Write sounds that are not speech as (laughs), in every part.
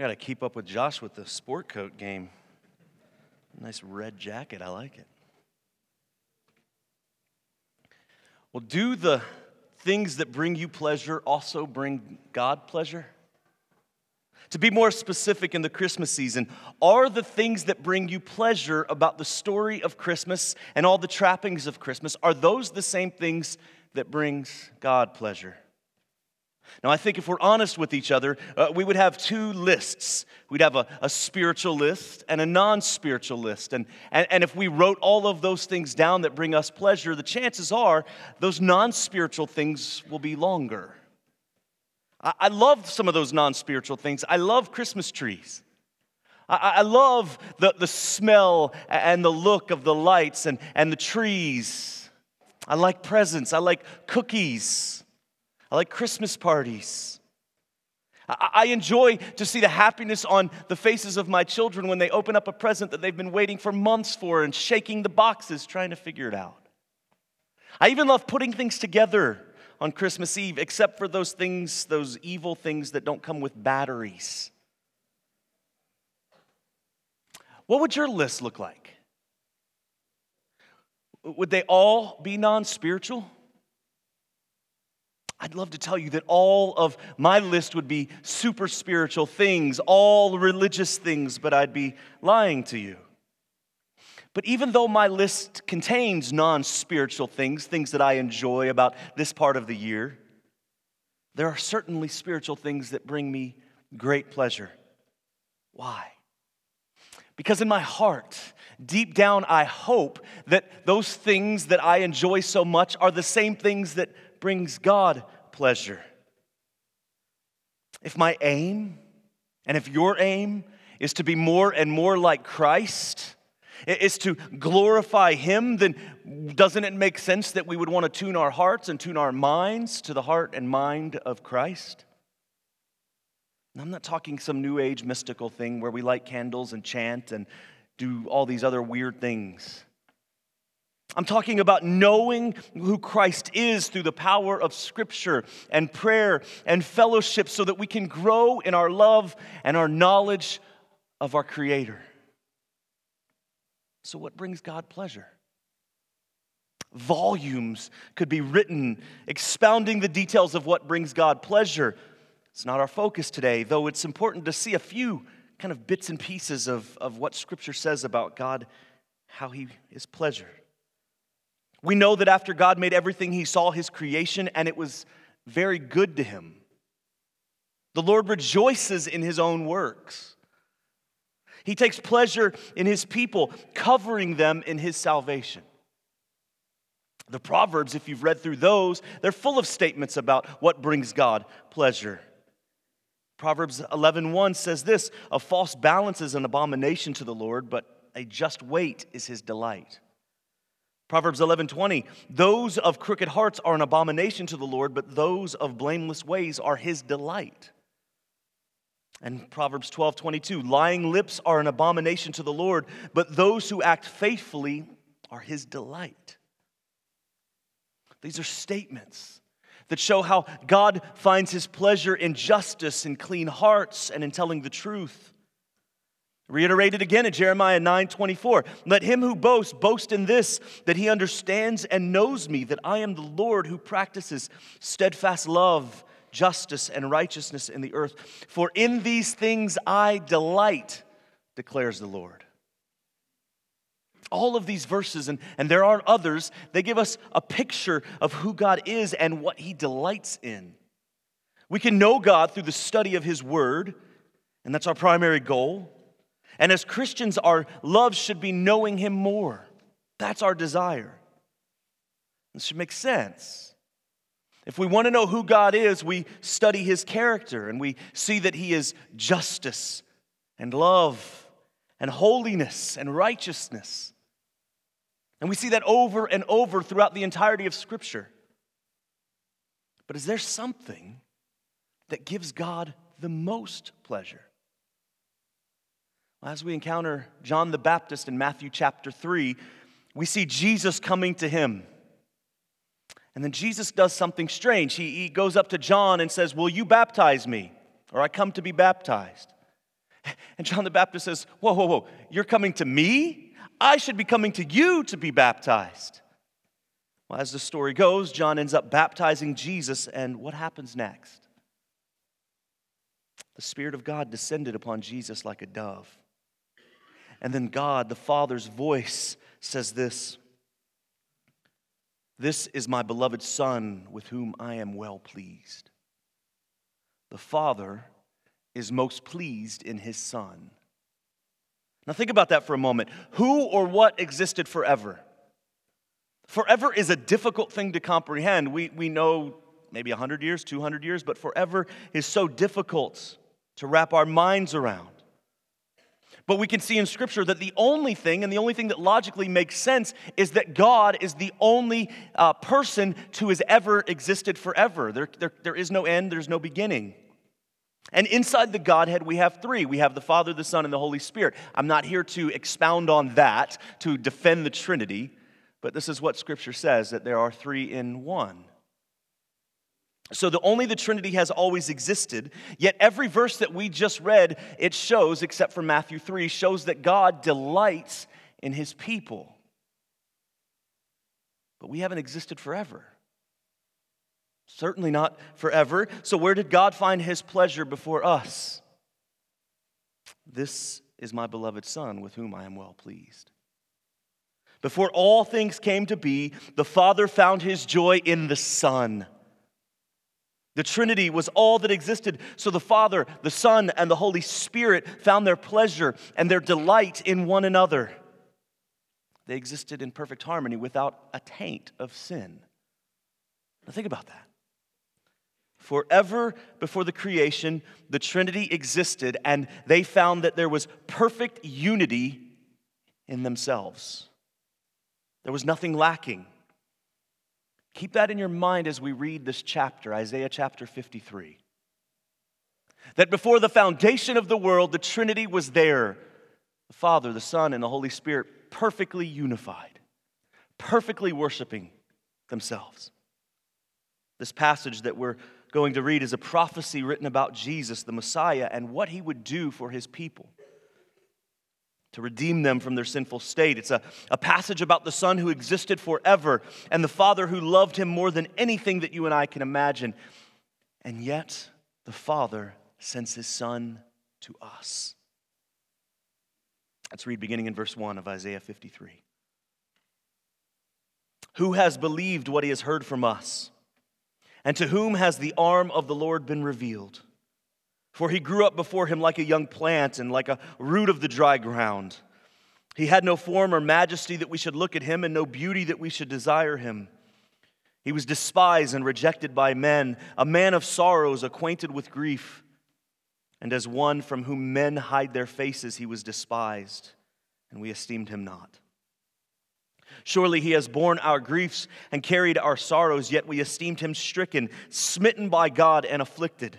I got to keep up with Josh with the sport coat game. Nice red jacket. I like it. Well, do the things that bring you pleasure also bring God pleasure? To be more specific in the Christmas season, are the things that bring you pleasure about the story of Christmas and all the trappings of Christmas, are those the same things that brings God pleasure? Now, I think if we're honest with each other, uh, we would have two lists. We'd have a, a spiritual list and a non spiritual list. And, and, and if we wrote all of those things down that bring us pleasure, the chances are those non spiritual things will be longer. I, I love some of those non spiritual things. I love Christmas trees. I, I love the, the smell and the look of the lights and, and the trees. I like presents. I like cookies. I like Christmas parties. I enjoy to see the happiness on the faces of my children when they open up a present that they've been waiting for months for and shaking the boxes trying to figure it out. I even love putting things together on Christmas Eve, except for those things, those evil things that don't come with batteries. What would your list look like? Would they all be non spiritual? I'd love to tell you that all of my list would be super spiritual things, all religious things, but I'd be lying to you. But even though my list contains non spiritual things, things that I enjoy about this part of the year, there are certainly spiritual things that bring me great pleasure. Why? Because in my heart, deep down, I hope that those things that I enjoy so much are the same things that brings God pleasure. If my aim, and if your aim is to be more and more like Christ, is to glorify Him, then doesn't it make sense that we would want to tune our hearts and tune our minds to the heart and mind of Christ? I'm not talking some new age mystical thing where we light candles and chant and do all these other weird things. I'm talking about knowing who Christ is through the power of Scripture and prayer and fellowship so that we can grow in our love and our knowledge of our Creator. So, what brings God pleasure? Volumes could be written expounding the details of what brings God pleasure. It's not our focus today, though it's important to see a few kind of bits and pieces of, of what Scripture says about God, how He is pleasured. We know that after God made everything, He saw His creation and it was very good to Him. The Lord rejoices in His own works. He takes pleasure in His people, covering them in His salvation. The Proverbs, if you've read through those, they're full of statements about what brings God pleasure. Proverbs 11:1 says this, a false balance is an abomination to the Lord, but a just weight is his delight. Proverbs 11:20 Those of crooked hearts are an abomination to the Lord, but those of blameless ways are his delight. And Proverbs 12:22 Lying lips are an abomination to the Lord, but those who act faithfully are his delight. These are statements that show how God finds his pleasure in justice and clean hearts and in telling the truth. Reiterated again in Jeremiah 9 24. Let him who boasts boast in this, that he understands and knows me, that I am the Lord who practices steadfast love, justice, and righteousness in the earth. For in these things I delight, declares the Lord. All of these verses, and, and there are others, they give us a picture of who God is and what he delights in. We can know God through the study of his word, and that's our primary goal. And as Christians, our love should be knowing Him more. That's our desire. This should make sense. If we want to know who God is, we study His character and we see that He is justice and love and holiness and righteousness. And we see that over and over throughout the entirety of Scripture. But is there something that gives God the most pleasure? As we encounter John the Baptist in Matthew chapter 3, we see Jesus coming to him. And then Jesus does something strange. He, he goes up to John and says, Will you baptize me? Or I come to be baptized. (laughs) And John the Baptist says, Whoa, whoa, whoa, you're coming to me? I should be coming to you to be baptized. Well, as the story goes, John ends up baptizing Jesus, and what happens next? The Spirit of God descended upon Jesus like a dove. And then God, the Father's voice, says this This is my beloved Son with whom I am well pleased. The Father is most pleased in his Son. Now, think about that for a moment. Who or what existed forever? Forever is a difficult thing to comprehend. We, we know maybe 100 years, 200 years, but forever is so difficult to wrap our minds around. But we can see in Scripture that the only thing, and the only thing that logically makes sense, is that God is the only uh, person who has ever existed forever. There, there, there is no end, there's no beginning. And inside the Godhead, we have three we have the Father, the Son, and the Holy Spirit. I'm not here to expound on that, to defend the Trinity, but this is what Scripture says that there are three in one. So the only the Trinity has always existed, yet every verse that we just read, it shows, except for Matthew 3, shows that God delights in his people. But we haven't existed forever. Certainly not forever. So, where did God find his pleasure before us? This is my beloved Son, with whom I am well pleased. Before all things came to be, the Father found his joy in the Son. The Trinity was all that existed. So the Father, the Son, and the Holy Spirit found their pleasure and their delight in one another. They existed in perfect harmony without a taint of sin. Now, think about that. Forever before the creation, the Trinity existed, and they found that there was perfect unity in themselves. There was nothing lacking. Keep that in your mind as we read this chapter, Isaiah chapter 53. That before the foundation of the world, the Trinity was there the Father, the Son, and the Holy Spirit perfectly unified, perfectly worshiping themselves. This passage that we're going to read is a prophecy written about Jesus, the Messiah, and what he would do for his people to redeem them from their sinful state. It's a, a passage about the Son who existed forever and the Father who loved him more than anything that you and I can imagine. And yet, the Father sends his Son to us. Let's read beginning in verse 1 of Isaiah 53. Who has believed what he has heard from us? And to whom has the arm of the Lord been revealed? For he grew up before him like a young plant and like a root of the dry ground. He had no form or majesty that we should look at him, and no beauty that we should desire him. He was despised and rejected by men, a man of sorrows, acquainted with grief. And as one from whom men hide their faces, he was despised, and we esteemed him not. Surely he has borne our griefs and carried our sorrows, yet we esteemed him stricken, smitten by God, and afflicted.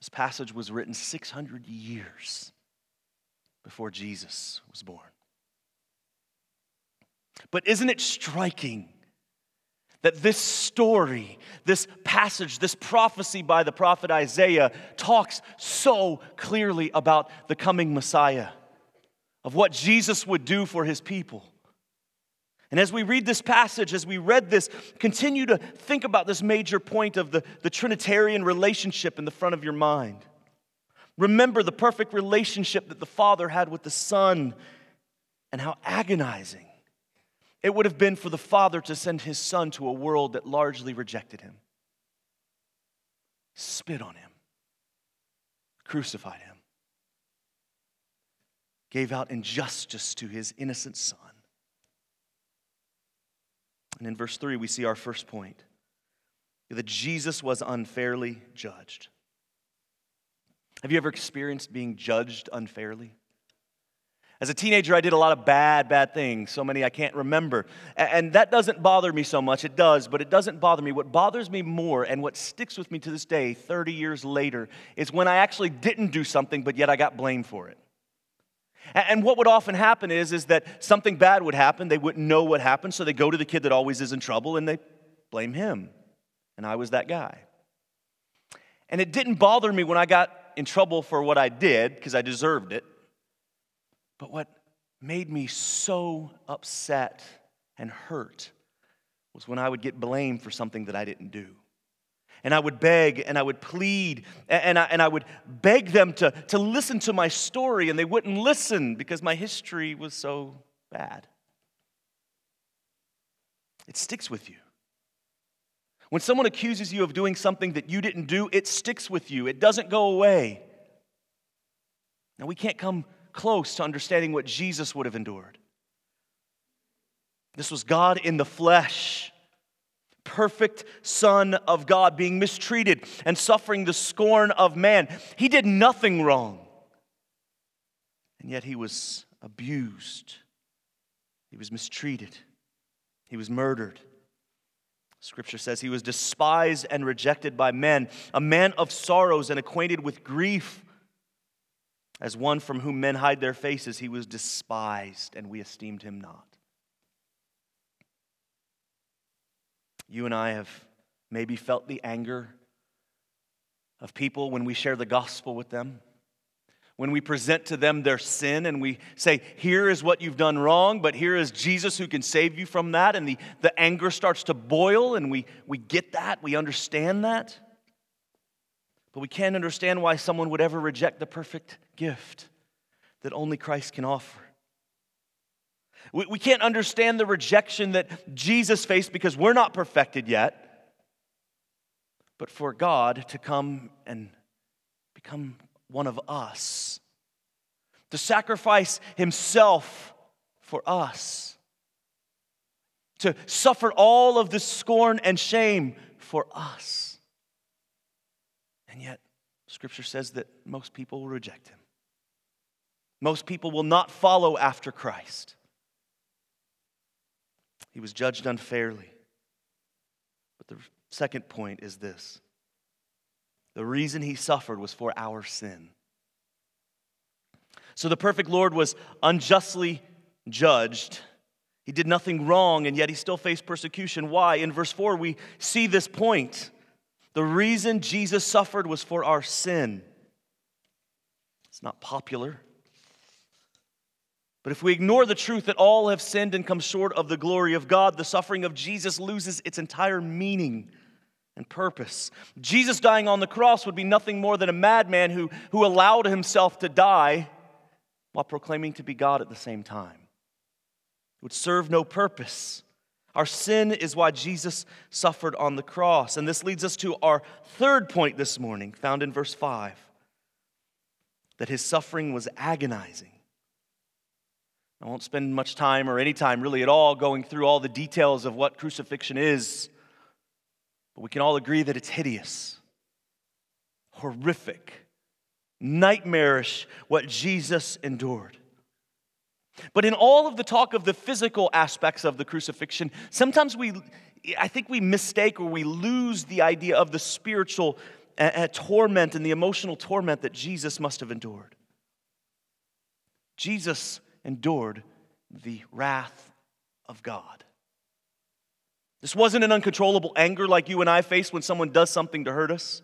This passage was written 600 years before Jesus was born. But isn't it striking that this story, this passage, this prophecy by the prophet Isaiah talks so clearly about the coming Messiah, of what Jesus would do for his people? And as we read this passage, as we read this, continue to think about this major point of the, the Trinitarian relationship in the front of your mind. Remember the perfect relationship that the Father had with the Son and how agonizing it would have been for the Father to send his Son to a world that largely rejected him, spit on him, crucified him, gave out injustice to his innocent Son. And in verse 3, we see our first point that Jesus was unfairly judged. Have you ever experienced being judged unfairly? As a teenager, I did a lot of bad, bad things, so many I can't remember. And that doesn't bother me so much. It does, but it doesn't bother me. What bothers me more and what sticks with me to this day, 30 years later, is when I actually didn't do something, but yet I got blamed for it. And what would often happen is, is that something bad would happen. They wouldn't know what happened, so they go to the kid that always is in trouble and they blame him. And I was that guy. And it didn't bother me when I got in trouble for what I did, because I deserved it. But what made me so upset and hurt was when I would get blamed for something that I didn't do. And I would beg and I would plead and I, and I would beg them to, to listen to my story, and they wouldn't listen because my history was so bad. It sticks with you. When someone accuses you of doing something that you didn't do, it sticks with you, it doesn't go away. Now, we can't come close to understanding what Jesus would have endured. This was God in the flesh, perfect Son of God, being mistreated and suffering the scorn of man. He did nothing wrong, and yet he was abused, he was mistreated, he was murdered. Scripture says he was despised and rejected by men, a man of sorrows and acquainted with grief. As one from whom men hide their faces, he was despised, and we esteemed him not. You and I have maybe felt the anger of people when we share the gospel with them. When we present to them their sin and we say, Here is what you've done wrong, but here is Jesus who can save you from that. And the, the anger starts to boil, and we, we get that, we understand that. But we can't understand why someone would ever reject the perfect gift that only Christ can offer. We, we can't understand the rejection that Jesus faced because we're not perfected yet. But for God to come and become one of us, to sacrifice Himself for us, to suffer all of the scorn and shame for us. And yet, Scripture says that most people will reject him. Most people will not follow after Christ. He was judged unfairly. But the second point is this the reason he suffered was for our sin. So the perfect Lord was unjustly judged. He did nothing wrong, and yet he still faced persecution. Why? In verse 4, we see this point. The reason Jesus suffered was for our sin. It's not popular. But if we ignore the truth that all have sinned and come short of the glory of God, the suffering of Jesus loses its entire meaning and purpose. Jesus dying on the cross would be nothing more than a madman who, who allowed himself to die while proclaiming to be God at the same time. It would serve no purpose. Our sin is why Jesus suffered on the cross. And this leads us to our third point this morning, found in verse 5 that his suffering was agonizing. I won't spend much time or any time really at all going through all the details of what crucifixion is, but we can all agree that it's hideous, horrific, nightmarish what Jesus endured. But in all of the talk of the physical aspects of the crucifixion, sometimes we, I think we mistake or we lose the idea of the spiritual uh, uh, torment and the emotional torment that Jesus must have endured. Jesus endured the wrath of God. This wasn't an uncontrollable anger like you and I face when someone does something to hurt us.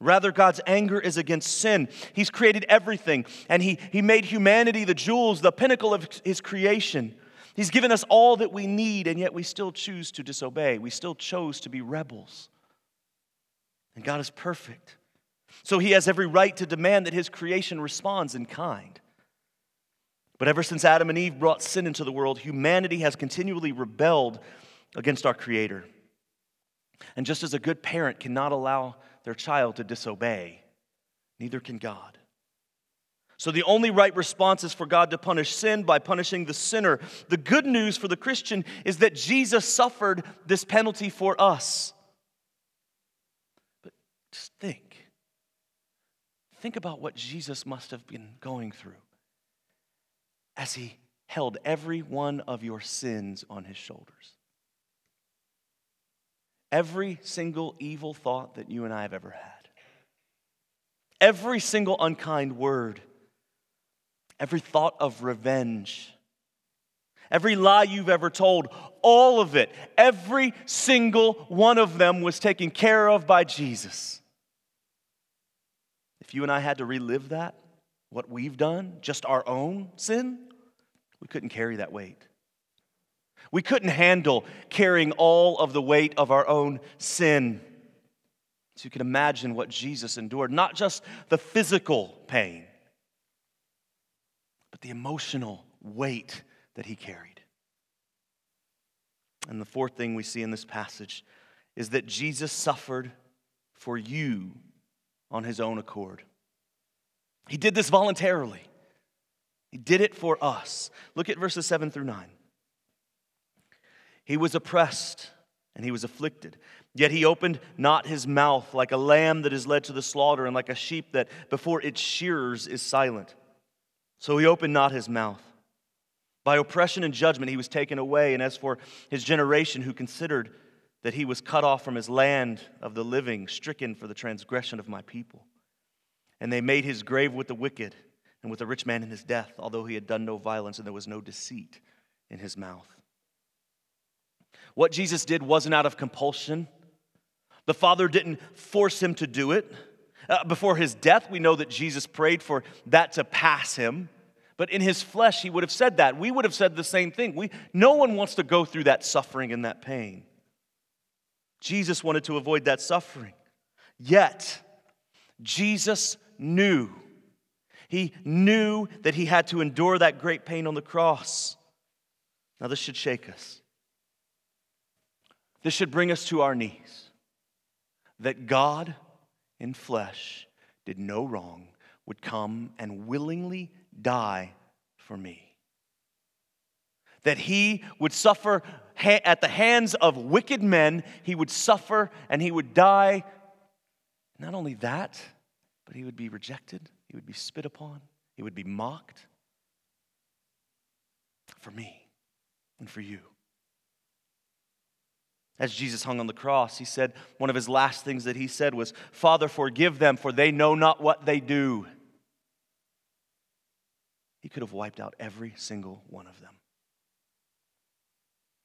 Rather, God's anger is against sin. He's created everything, and he, he made humanity the jewels, the pinnacle of His creation. He's given us all that we need, and yet we still choose to disobey. We still chose to be rebels. And God is perfect. So He has every right to demand that His creation responds in kind. But ever since Adam and Eve brought sin into the world, humanity has continually rebelled against our Creator. And just as a good parent cannot allow their child to disobey, neither can God. So the only right response is for God to punish sin by punishing the sinner. The good news for the Christian is that Jesus suffered this penalty for us. But just think. Think about what Jesus must have been going through as he held every one of your sins on his shoulders. Every single evil thought that you and I have ever had, every single unkind word, every thought of revenge, every lie you've ever told, all of it, every single one of them was taken care of by Jesus. If you and I had to relive that, what we've done, just our own sin, we couldn't carry that weight. We couldn't handle carrying all of the weight of our own sin. So you can imagine what Jesus endured, not just the physical pain, but the emotional weight that he carried. And the fourth thing we see in this passage is that Jesus suffered for you on his own accord. He did this voluntarily. He did it for us. Look at verses 7 through 9. He was oppressed and he was afflicted. Yet he opened not his mouth like a lamb that is led to the slaughter, and like a sheep that before its shearers is silent. So he opened not his mouth. By oppression and judgment he was taken away. And as for his generation, who considered that he was cut off from his land of the living, stricken for the transgression of my people. And they made his grave with the wicked and with the rich man in his death, although he had done no violence and there was no deceit in his mouth. What Jesus did wasn't out of compulsion. The Father didn't force him to do it. Uh, before his death, we know that Jesus prayed for that to pass him. But in his flesh, he would have said that. We would have said the same thing. We, no one wants to go through that suffering and that pain. Jesus wanted to avoid that suffering. Yet, Jesus knew. He knew that he had to endure that great pain on the cross. Now, this should shake us. This should bring us to our knees that God in flesh did no wrong, would come and willingly die for me. That he would suffer at the hands of wicked men, he would suffer and he would die. Not only that, he would be rejected, he would be spit upon, he would be mocked for me and for you. As Jesus hung on the cross, he said, one of his last things that he said was, Father, forgive them, for they know not what they do. He could have wiped out every single one of them.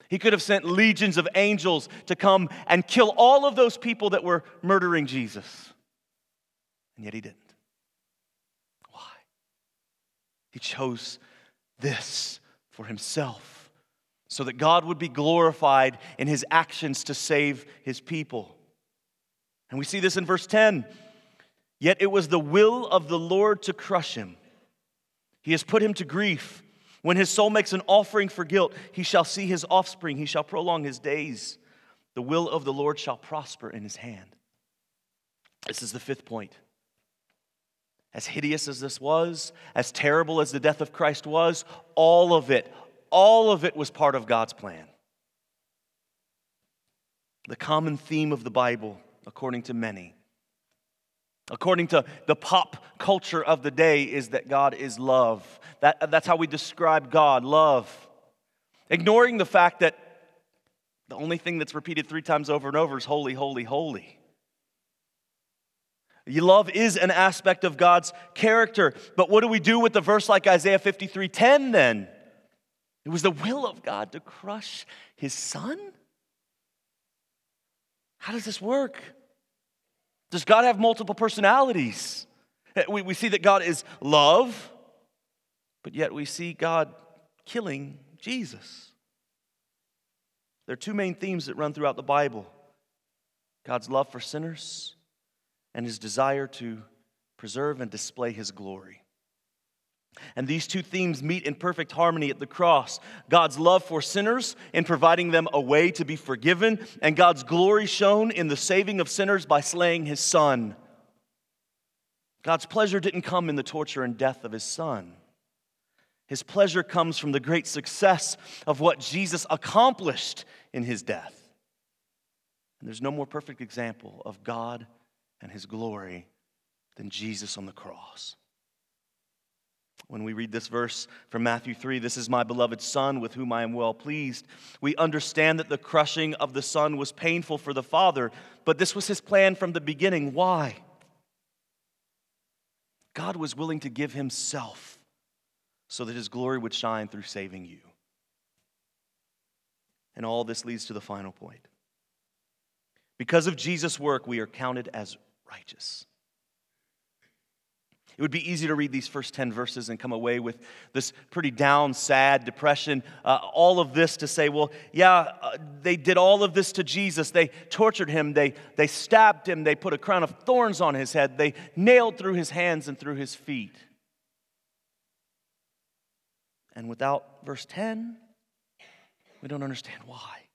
He could have sent legions of angels to come and kill all of those people that were murdering Jesus. And yet he didn't. Why? He chose this for himself so that God would be glorified in his actions to save his people. And we see this in verse 10. Yet it was the will of the Lord to crush him. He has put him to grief. When his soul makes an offering for guilt, he shall see his offspring, he shall prolong his days. The will of the Lord shall prosper in his hand. This is the fifth point. As hideous as this was, as terrible as the death of Christ was, all of it, all of it was part of God's plan. The common theme of the Bible, according to many, according to the pop culture of the day, is that God is love. That, that's how we describe God love. Ignoring the fact that the only thing that's repeated three times over and over is holy, holy, holy. Love is an aspect of God's character. But what do we do with the verse like Isaiah 53:10 then? It was the will of God to crush his son? How does this work? Does God have multiple personalities? Eh, we, we see that God is love, but yet we see God killing Jesus. There are two main themes that run throughout the Bible God's love for sinners and his desire to preserve and display his glory. And these two themes meet in perfect harmony at the cross God's love for sinners in providing them a way to be forgiven, and God's glory shown in the saving of sinners by slaying his son. God's pleasure didn't come in the torture and death of his son. His pleasure comes from the great success of what Jesus accomplished in his death. And there's no more perfect example of God and his glory than Jesus on the cross. When we read this verse from Matthew 3, this is my beloved Son with whom I am well pleased, we understand that the crushing of the Son was painful for the Father, but this was his plan from the beginning. Why? God was willing to give himself so that his glory would shine through saving you. And all this leads to the final point. Because of Jesus' work, we are counted as righteous. It would be easy to read these first 10 verses and come away with this pretty down, sad, depression, uh, all of this to say, well, yeah, uh, they did all of this to Jesus. They tortured him, they, they stabbed him, they put a crown of thorns on his head, they nailed through his hands and through his feet. And without verse 10, we don't understand why.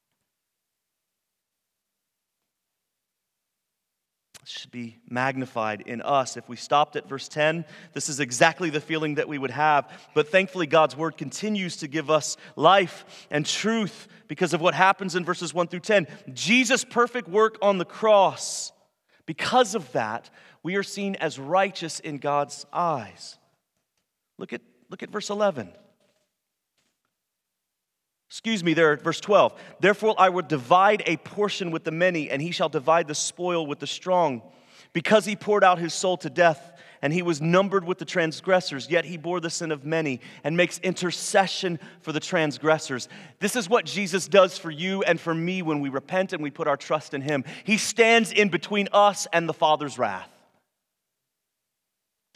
Should be magnified in us. If we stopped at verse 10, this is exactly the feeling that we would have. But thankfully, God's word continues to give us life and truth because of what happens in verses 1 through 10. Jesus' perfect work on the cross, because of that, we are seen as righteous in God's eyes. Look at, look at verse 11. Excuse me, there verse 12. Therefore, I will divide a portion with the many, and he shall divide the spoil with the strong. Because he poured out his soul to death, and he was numbered with the transgressors, yet he bore the sin of many and makes intercession for the transgressors. This is what Jesus does for you and for me when we repent and we put our trust in him. He stands in between us and the Father's wrath.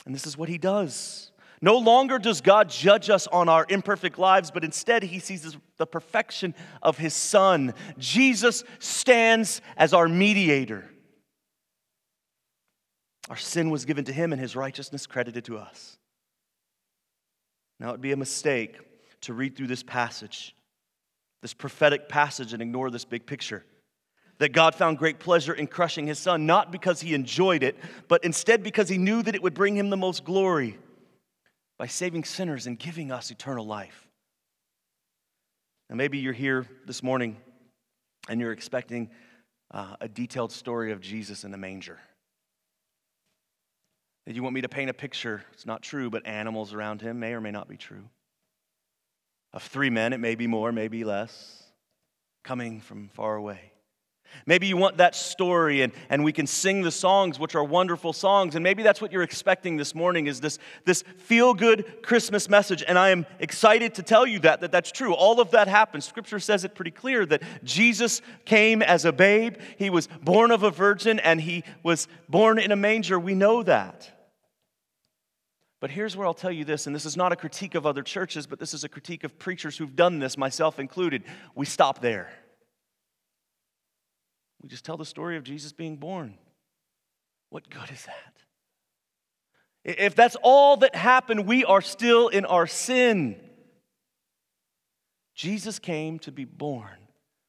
And this is what he does. No longer does God judge us on our imperfect lives, but instead he sees the perfection of his Son. Jesus stands as our mediator. Our sin was given to him and his righteousness credited to us. Now, it would be a mistake to read through this passage, this prophetic passage, and ignore this big picture. That God found great pleasure in crushing his son, not because he enjoyed it, but instead because he knew that it would bring him the most glory by saving sinners and giving us eternal life. Now, maybe you're here this morning and you're expecting uh, a detailed story of Jesus in the manger. That you want me to paint a picture, it's not true, but animals around him may or may not be true. Of three men, it may be more, maybe less, coming from far away. Maybe you want that story and, and we can sing the songs, which are wonderful songs. And maybe that's what you're expecting this morning is this, this feel-good Christmas message. And I am excited to tell you that, that that's true. All of that happened. Scripture says it pretty clear that Jesus came as a babe. He was born of a virgin and he was born in a manger. We know that. But here's where I'll tell you this, and this is not a critique of other churches, but this is a critique of preachers who've done this, myself included. We stop there. We just tell the story of Jesus being born. What good is that? If that's all that happened, we are still in our sin. Jesus came to be born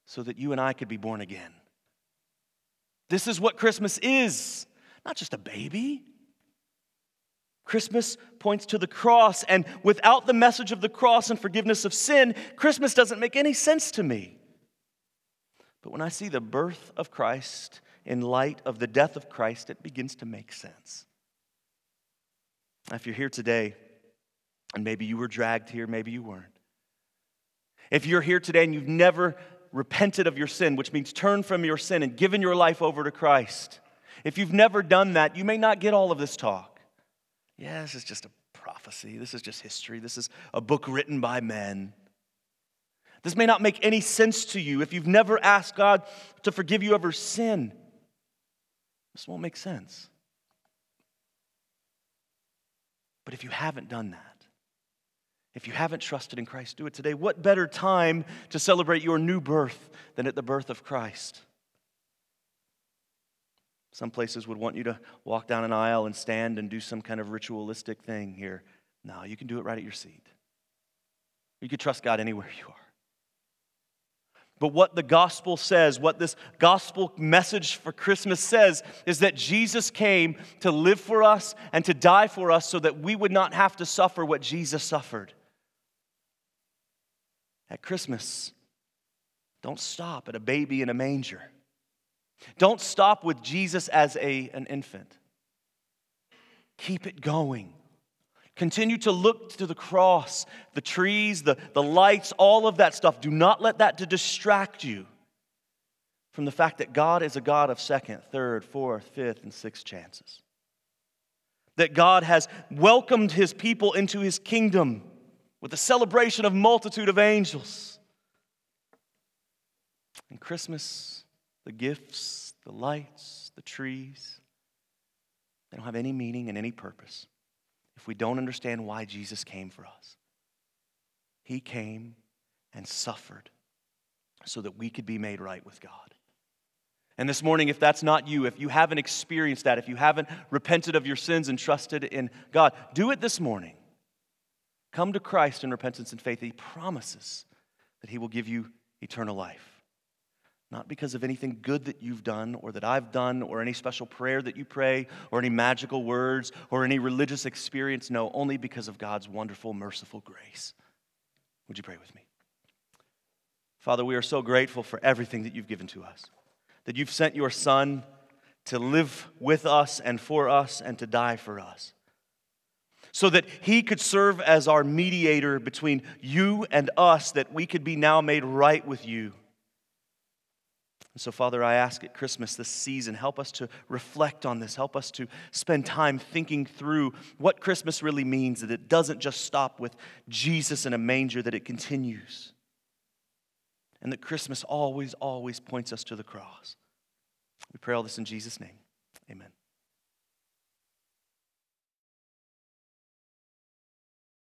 so that you and I could be born again. This is what Christmas is, not just a baby. Christmas points to the cross, and without the message of the cross and forgiveness of sin, Christmas doesn't make any sense to me. But when I see the birth of Christ in light of the death of Christ, it begins to make sense. If you're here today, and maybe you were dragged here, maybe you weren't. If you're here today and you've never repented of your sin, which means turned from your sin and given your life over to Christ, If you've never done that, you may not get all of this talk. Yeah, this is just a prophecy. This is just history. This is a book written by men. This may not make any sense to you if you've never asked God to forgive you of your sin. This won't make sense. But if you haven't done that, if you haven't trusted in Christ, do it today. What better time to celebrate your new birth than at the birth of Christ? Some places would want you to walk down an aisle and stand and do some kind of ritualistic thing here. No, you can do it right at your seat. You can trust God anywhere (laughs) you are. But what the gospel says, what this gospel message for Christmas says, is that Jesus came to live for us and to die for us so that we would not have to suffer what Jesus suffered. At Christmas, don't stop at a baby in a manger. Don't stop with Jesus as a, an infant. Keep it going. Continue to look to the cross, the trees, the, the lights, all of that stuff. Do not let that to distract you from the fact that God is a God of second, third, fourth, fifth, and sixth chances. That God has welcomed his people into his kingdom with a celebration of multitude of angels. And Christmas, the gifts, the lights, the trees, they don't have any meaning and any purpose if we don't understand why Jesus came for us. He came and suffered so that we could be made right with God. And this morning, if that's not you, if you haven't experienced that, if you haven't repented of your sins and trusted in God, do it this morning. Come to Christ in repentance and faith. He promises that He will give you eternal life. Not because of anything good that you've done or that I've done or any special prayer that you pray or any magical words or any religious experience. No, only because of God's wonderful, merciful grace. Would you pray with me? Father, we are so grateful for everything that you've given to us, that you've sent your Son to live with us and for us and to die for us, so that he could serve as our mediator between you and us, that we could be now made right with you. And so, Father, I ask at Christmas this season, help us to reflect on this. Help us to spend time thinking through what Christmas really means, that it doesn't just stop with Jesus in a manger, that it continues. And that Christmas always, always points us to the cross. We pray all this in Jesus' name. Amen.